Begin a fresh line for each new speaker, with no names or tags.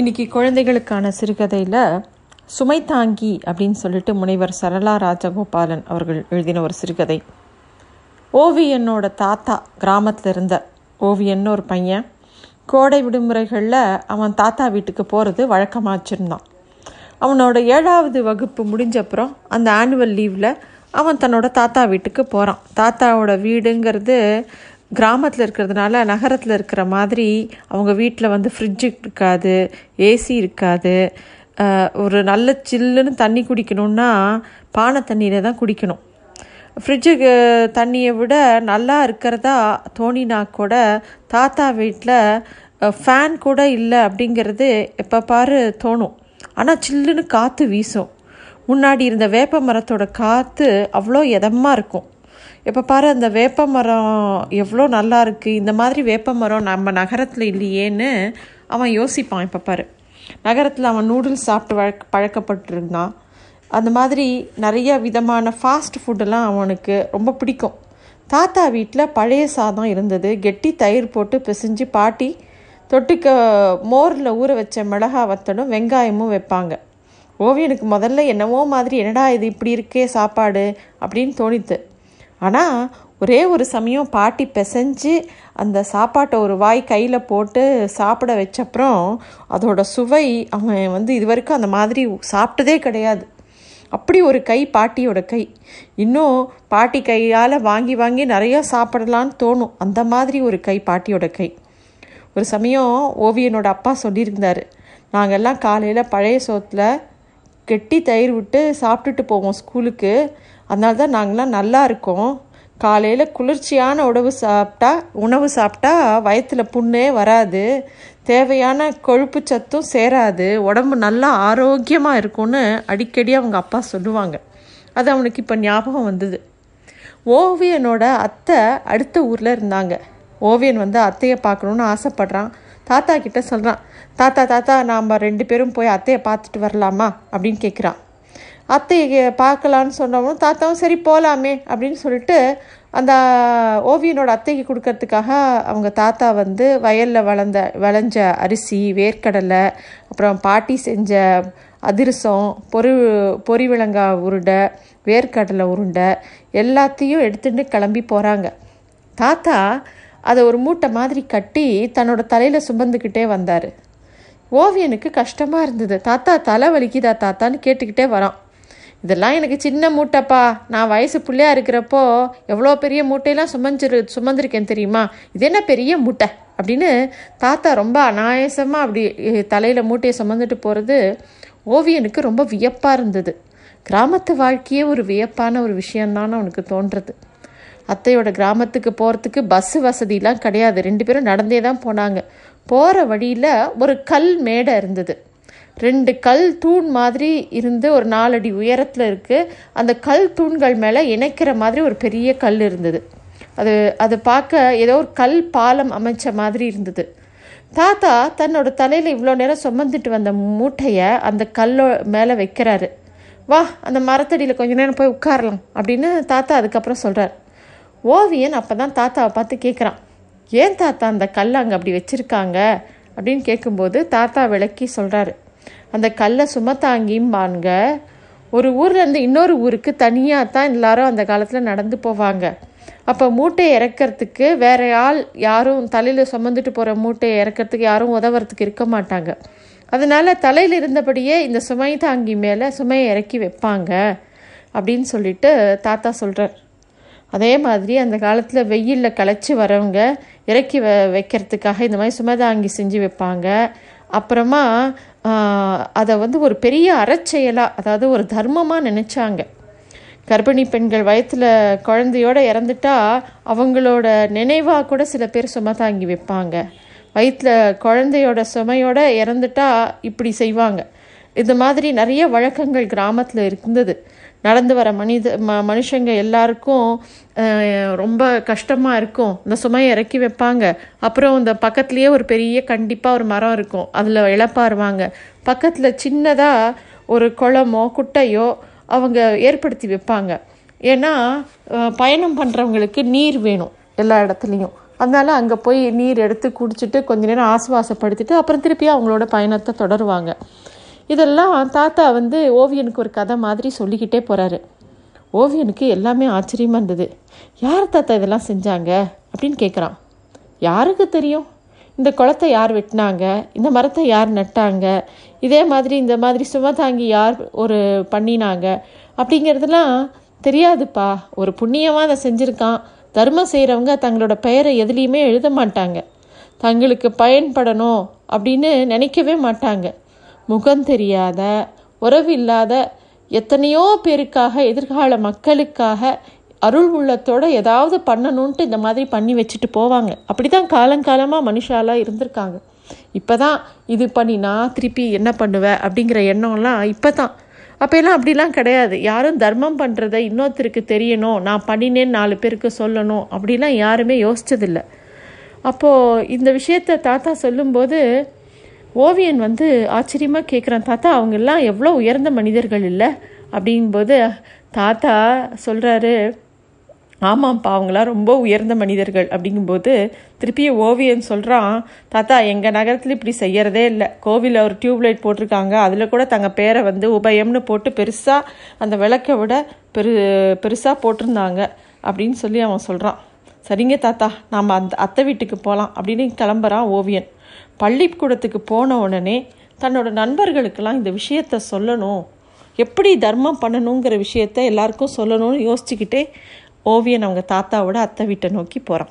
இன்னைக்கு குழந்தைகளுக்கான சிறுகதையில் சுமை தாங்கி அப்படின்னு சொல்லிட்டு முனைவர் சரளா ராஜகோபாலன் அவர்கள் எழுதின ஒரு சிறுகதை. ஓவியனோட தாத்தா கிராமத்தில் இருந்த ஓவியன்னு ஒரு பையன் கோடை விடுமுறைகளில் அவன் தாத்தா வீட்டுக்கு போகிறது வழக்கமாக வச்சுருந்தான். அவனோட ஏழாவது வகுப்பு முடிஞ்சப்புறம் அந்த ஆனுவல் லீவில் அவன் தன்னோட தாத்தா வீட்டுக்கு போகிறான் தாத்தாவோட வீடுங்கிறது கிராமத்தில் இருக்கிறதுனால நகரத்தில் இருக்கிற மாதிரி அவங்க வீட்டில் வந்து ஃப்ரிட்ஜு இருக்காது ஏசி இருக்காது. ஒரு நல்ல சில்லுன்னு தண்ணி குடிக்கணும்னா பானை தண்ணியில் தான் குடிக்கணும். ஃப்ரிட்ஜுக்கு தண்ணியை விட நல்லா இருக்கிறதா தோணினா கூட தாத்தா வீட்டில் ஃபேன் கூட இல்லை அப்படிங்கிறது எப்போ பாரு தோணும். ஆனால் சில்லுன்னு காற்று வீசும். முன்னாடி இருந்த வேப்ப மரத்தோட காற்று அவ்வளோ இதமாக இருக்கும். இப்போ பாரு அந்த வேப்ப மரம் எவ்வளோ நல்லா இருக்குது இந்த மாதிரி வேப்ப மரம் நம்ம நகரத்தில் இல்லையேன்னு அவன் யோசிப்பான் இப்போ பாரு. நகரத்தில் அவன் நூடுல்ஸ் சாப்பிட்டு வழக்க பழக்கப்பட்டிருந்தான். அந்த மாதிரி நிறைய விதமான ஃபாஸ்ட் ஃபுட்டெல்லாம் அவனுக்கு ரொம்ப பிடிக்கும். தாத்தா வீட்டில் பழைய சாதம் இருந்தது. கெட்டி தயிர் போட்டு பிசைஞ்சு பாட்டி தொட்டுக்க மோரில் ஊற வச்ச மிளகா வத்தலும் வெங்காயமும் வைப்பாங்க. ஓவியனுக்கு முதல்ல என்னவோ மாதிரி என்னடா இது இப்படி இருக்கே சாப்பாடு அப்படின்னு தோணித்து. ஆனால் ஒரே ஒரு சமயம் பாட்டி பிசைஞ்சு அந்த சாப்பாட்டை ஒரு வாய் கையில் போட்டு சாப்பிட வச்சப்புறம் அதோட சுவை அவன் வந்து இது வரைக்கும் அந்த மாதிரி சாப்பிட்டதே கிடையாது. அப்படி ஒரு கை பாட்டியோட கை. இன்னும் பாட்டி கையால் வாங்கி வாங்கி நிறையா சாப்பிடலான்னு தோணும். அந்த மாதிரி ஒரு கை பாட்டியோட கை. ஒரு சமயம் ஓவியனோட அப்பா சொல்லியிருந்தார் நாங்கள்லாம் காலையில் பழைய சோத்தில் கெட்டி தயிர் விட்டு சாப்பிட்டுட்டு போவோம் ஸ்கூலுக்கு. அதனால தான் நாங்களாம் நல்லா இருக்கோம். காலையில் குளிர்ச்சியான உணவு சாப்பிட்டா உணவு சாப்பிட்டா வயத்தில் புண்ணே வராது. தேவையான கொழுப்பு சத்தும் சேராது. உடம்பு நல்லா ஆரோக்கியமாக இருக்கும்னு அடிக்கடி அவங்க அப்பா சொல்லுவாங்க. அது அவனுக்கு இப்போ ஞாபகம் வந்தது. ஓவியனோட அத்தை அடுத்த ஊரில் இருந்தாங்க. ஓவியன் வந்து அத்தையை பார்க்கணுன்னு ஆசைப்படுறான். தாத்தா கிட்ட சொல்கிறான் தாத்தா தாத்தா நாம் ரெண்டு பேரும் போய் அத்தையை பார்த்துட்டு வரலாமா? அப்படின்னு கேட்குறான் அத்தையை பார்க்கலான்னு சொன்னவனும் தாத்தாவும் சரி போகலாமே அப்படின்னு சொல்லிட்டு அந்த ஓவியனோட அத்தைக்கு கொடுக்கறதுக்காக அவங்க தாத்தா வந்து வயலில் வளர்ந்த விளைஞ்ச அரிசி வேர்க்கடலை அப்புறம் பாட்டி செஞ்ச அதிரசம் பொறி பொரி விளங்காய் உருண்டை வேர்க்கடலை உருண்டை எல்லாத்தையும் எடுத்துட்டு கிளம்பி போகிறாங்க தாத்தா அதை ஒரு மூட்டை மாதிரி கட்டி தன்னோட தலையில் சுமந்துக்கிட்டே வந்தார். ஓவியனுக்கு கஷ்டமாக இருந்தது. தாத்தா தலை வலிக்குதா தாத்தான்னு கேட்டுக்கிட்டே வரான். இதெல்லாம் எனக்கு சின்ன மூட்டைப்பா. நான் வயசு பிள்ளையா இருக்கிறப்போ எவ்வளோ பெரிய மூட்டையெல்லாம் சுமஞ்சிரு சுமந்திருக்கேன் தெரியுமா? இது என்ன பெரிய மூட்டை? அப்படின்னு தாத்தா ரொம்ப அநாயசமாக அப்படி தலையில் மூட்டையை சுமந்துட்டு போகிறது ஓவியனுக்கு ரொம்ப வியப்பாக இருந்தது. கிராமத்து வாழ்க்கையே ஒரு வியப்பான ஒரு விஷயம்தான் அவனுக்கு தோன்றது. அத்தையோட கிராமத்துக்கு போகிறதுக்கு பஸ்ஸு வசதிலாம் கிடையாது. ரெண்டு பேரும் நடந்தே தான் போனாங்க. போகிற வழியில் ஒரு கல் மேடை இருந்தது. ரெண்டு கல் தூண் மாதிரி இருந்து ஒரு நாலடி உயரத்தில் இருக்குது அந்த கல் தூண்கள் மேலே இணைக்கிற மாதிரி ஒரு பெரிய கல் இருந்தது. அது அது பார்க்க ஏதோ ஒரு கல் பாலம் அமைச்ச மாதிரி இருந்தது. தாத்தா தன்னோட தலையில் இவ்வளோ நேரம் சுமந்துட்டு வந்த மூட்டையை அந்த கல்லோ மேலே வைக்கிறாரு. வா அந்த மரத்தடியில் கொஞ்ச நேரம் போய் உட்காரலாம் அப்படின்னு தாத்தா அதுக்கப்புறம் சொல்கிறார் ஓவியன் அப்போ தான் தாத்தாவை பார்த்து கேட்குறான் ஏன் தாத்தா அந்த கல் அங்கே அப்படி வச்சுருக்காங்க? அப்படின்னு கேட்கும்போது தாத்தா விளக்கி சொல்கிறாரு அந்த கல்லை சுமத்தாங்கிம்பாங்க ஒரு ஊர்லேருந்து இன்னொரு ஊருக்கு தனியாக தான் எல்லாரும் அந்த காலத்தில் நடந்து போவாங்க. அப்போ மூட்டையை இறக்கிறதுக்கு வேற ஆள் யாரும் தலையில் சுமந்துட்டு போகிற மூட்டையை இறக்கிறதுக்கு யாரும் உதவுறதுக்கு இருக்க மாட்டாங்க. அதனால தலையில் இருந்தபடியே இந்த சுமை தாங்கி மேலே சுமையை இறக்கி வைப்பாங்க அப்படின்னு சொல்லிட்டு தாத்தா சொல்கிறார் அதே மாதிரி அந்த காலத்தில் வெயிலில் களைச்சி வரவங்க இறக்கி வ வைக்கிறதுக்காக இந்த மாதிரி சுமதாங்கி செஞ்சு வைப்பாங்க. அப்புறமா அதை வந்து ஒரு பெரிய அறச்செயலாக அதாவது ஒரு தர்மமாக நினச்சாங்க. கர்ப்பிணி பெண்கள் வயத்தில் குழந்தையோட இறந்துட்டா அவங்களோட நினைவாக கூட சில பேர் சுமதாங்கி வைப்பாங்க. வயிற்றில் குழந்தையோட சுமையோட இறந்துட்டா இப்படி செய்வாங்க. இது மாதிரி நிறைய வழக்கங்கள் கிராமத்தில் இருந்தது. நடந்து வர மனித ம மனுஷங்க எல்லாருக்கும் ரொம்ப கஷ்டமாக இருக்கும். இந்த சுமையை இறக்கி வைப்பாங்க. அப்புறம் இந்த பக்கத்துலேயே ஒரு பெரிய கண்டிப்பாக ஒரு மரம் இருக்கும். அதில் இழப்பாருவாங்க பக்கத்தில் சின்னதாக ஒரு குளமோ குட்டையோ அவங்க ஏற்படுத்தி வைப்பாங்க. ஏன்னா பயணம் பண்ணுறவங்களுக்கு நீர் வேணும் எல்லா இடத்துலையும். அதனால் அங்கே போய் நீர் எடுத்து குடிச்சிட்டு கொஞ்ச நேரம் ஆசுவாசப்படுத்திட்டு அப்புறம் திருப்பி அவங்களோட பயணத்தை தொடருவாங்க. இதெல்லாம் தாத்தா வந்து ஓவியனுக்கு ஒரு கதை மாதிரி சொல்லிக்கிட்டே போகிறாரு ஓவியனுக்கு எல்லாமே ஆச்சரியமாக இருந்தது. யார் தாத்தா இதெல்லாம் செஞ்சாங்க? அப்படின்னு கேட்குறான் யாருக்கு தெரியும்? இந்த குளத்தை யார் வெட்டினாங்க? இந்த மரத்தை யார் நட்டாங்க? இதே மாதிரி இந்த மாதிரி சுமதாங்கி யார் ஒரு பண்ணினாங்க? அப்படிங்கிறதுலாம் தெரியாதுப்பா. ஒரு புண்ணியமாக அதை செஞ்சுருக்கான். தர்மம் செய்கிறவங்க தங்களோட பெயரை எதுலேயுமே எழுத மாட்டாங்க. தங்களுக்கு பயன்படணும் அப்படின்னு நினைக்கவே மாட்டாங்க. முகம் தெரியாத உறவில்லாத எத்தனையோ பேருக்காக எதிர்கால மக்களுக்காக அருள் உள்ளத்தோட ஏதாவது பண்ணணுன்ட்டு இந்த மாதிரி பண்ணி வச்சுட்டு போவாங்க. அப்படி தான் காலங்காலமாக மனுஷாலாம் இருந்திருக்காங்க. இப்போ தான் இது பண்ணி நான் திருப்பி என்ன பண்ணுவேன் அப்படிங்கிற எண்ணம்லாம் இப்போ தான் அப்போல்லாம் அப்படிலாம் கிடையாது. யாரும் தர்மம் பண்ணுறத இன்னொருத்தருக்கு தெரியணும். நான் பண்ணினேன்னு நாலு பேருக்கு சொல்லணும். அப்படிலாம் யாருமே யோசிச்சதில்லை. அப்போது இந்த விஷயத்த தாத்தா சொல்லும்போது ஓவியன் வந்து ஆச்சரியமாக கேட்குறான் தாத்தா அவங்கெல்லாம் எவ்வளோ உயர்ந்த மனிதர்கள் இல்லை? அப்படிங்கும்போது தாத்தா சொல்கிறாரு ஆமாம்ப்பா அவங்களாம் ரொம்ப உயர்ந்த மனிதர்கள். அப்படிங்கும்போது திருப்பி ஓவியன் சொல்கிறான் தாத்தா எங்கள் நகரத்தில் இப்படி செய்யறதே இல்லை. கோவிலில் ஒரு டியூப்லைட் போட்டிருக்காங்க. அதில் கூட தங்கள் பேரை வந்து உபயம்னு போட்டு பெருசாக அந்த விளக்கை விட பெரு பெருசாக போட்டிருந்தாங்க. அப்படின்னு சொல்லி அவன் சொல்கிறான் சரிங்க தாத்தா நாம் அந்த அத்தை வீட்டுக்கு போகலாம் அப்படின்னு கிளம்புறான் ஓவியன். பள்ளிக்கூடத்துக்கு போன உடனே தன்னோட நண்பர்களுக்கெல்லாம் இந்த விஷயத்த சொல்லணும். எப்படி தர்மம் பண்ணணுங்கிற விஷயத்த எல்லாருக்கும் சொல்லணும்னு யோசிச்சுக்கிட்டே ஓவியன் அவங்க தாத்தாவோட அத்தை வீட்டை நோக்கி போகிறான்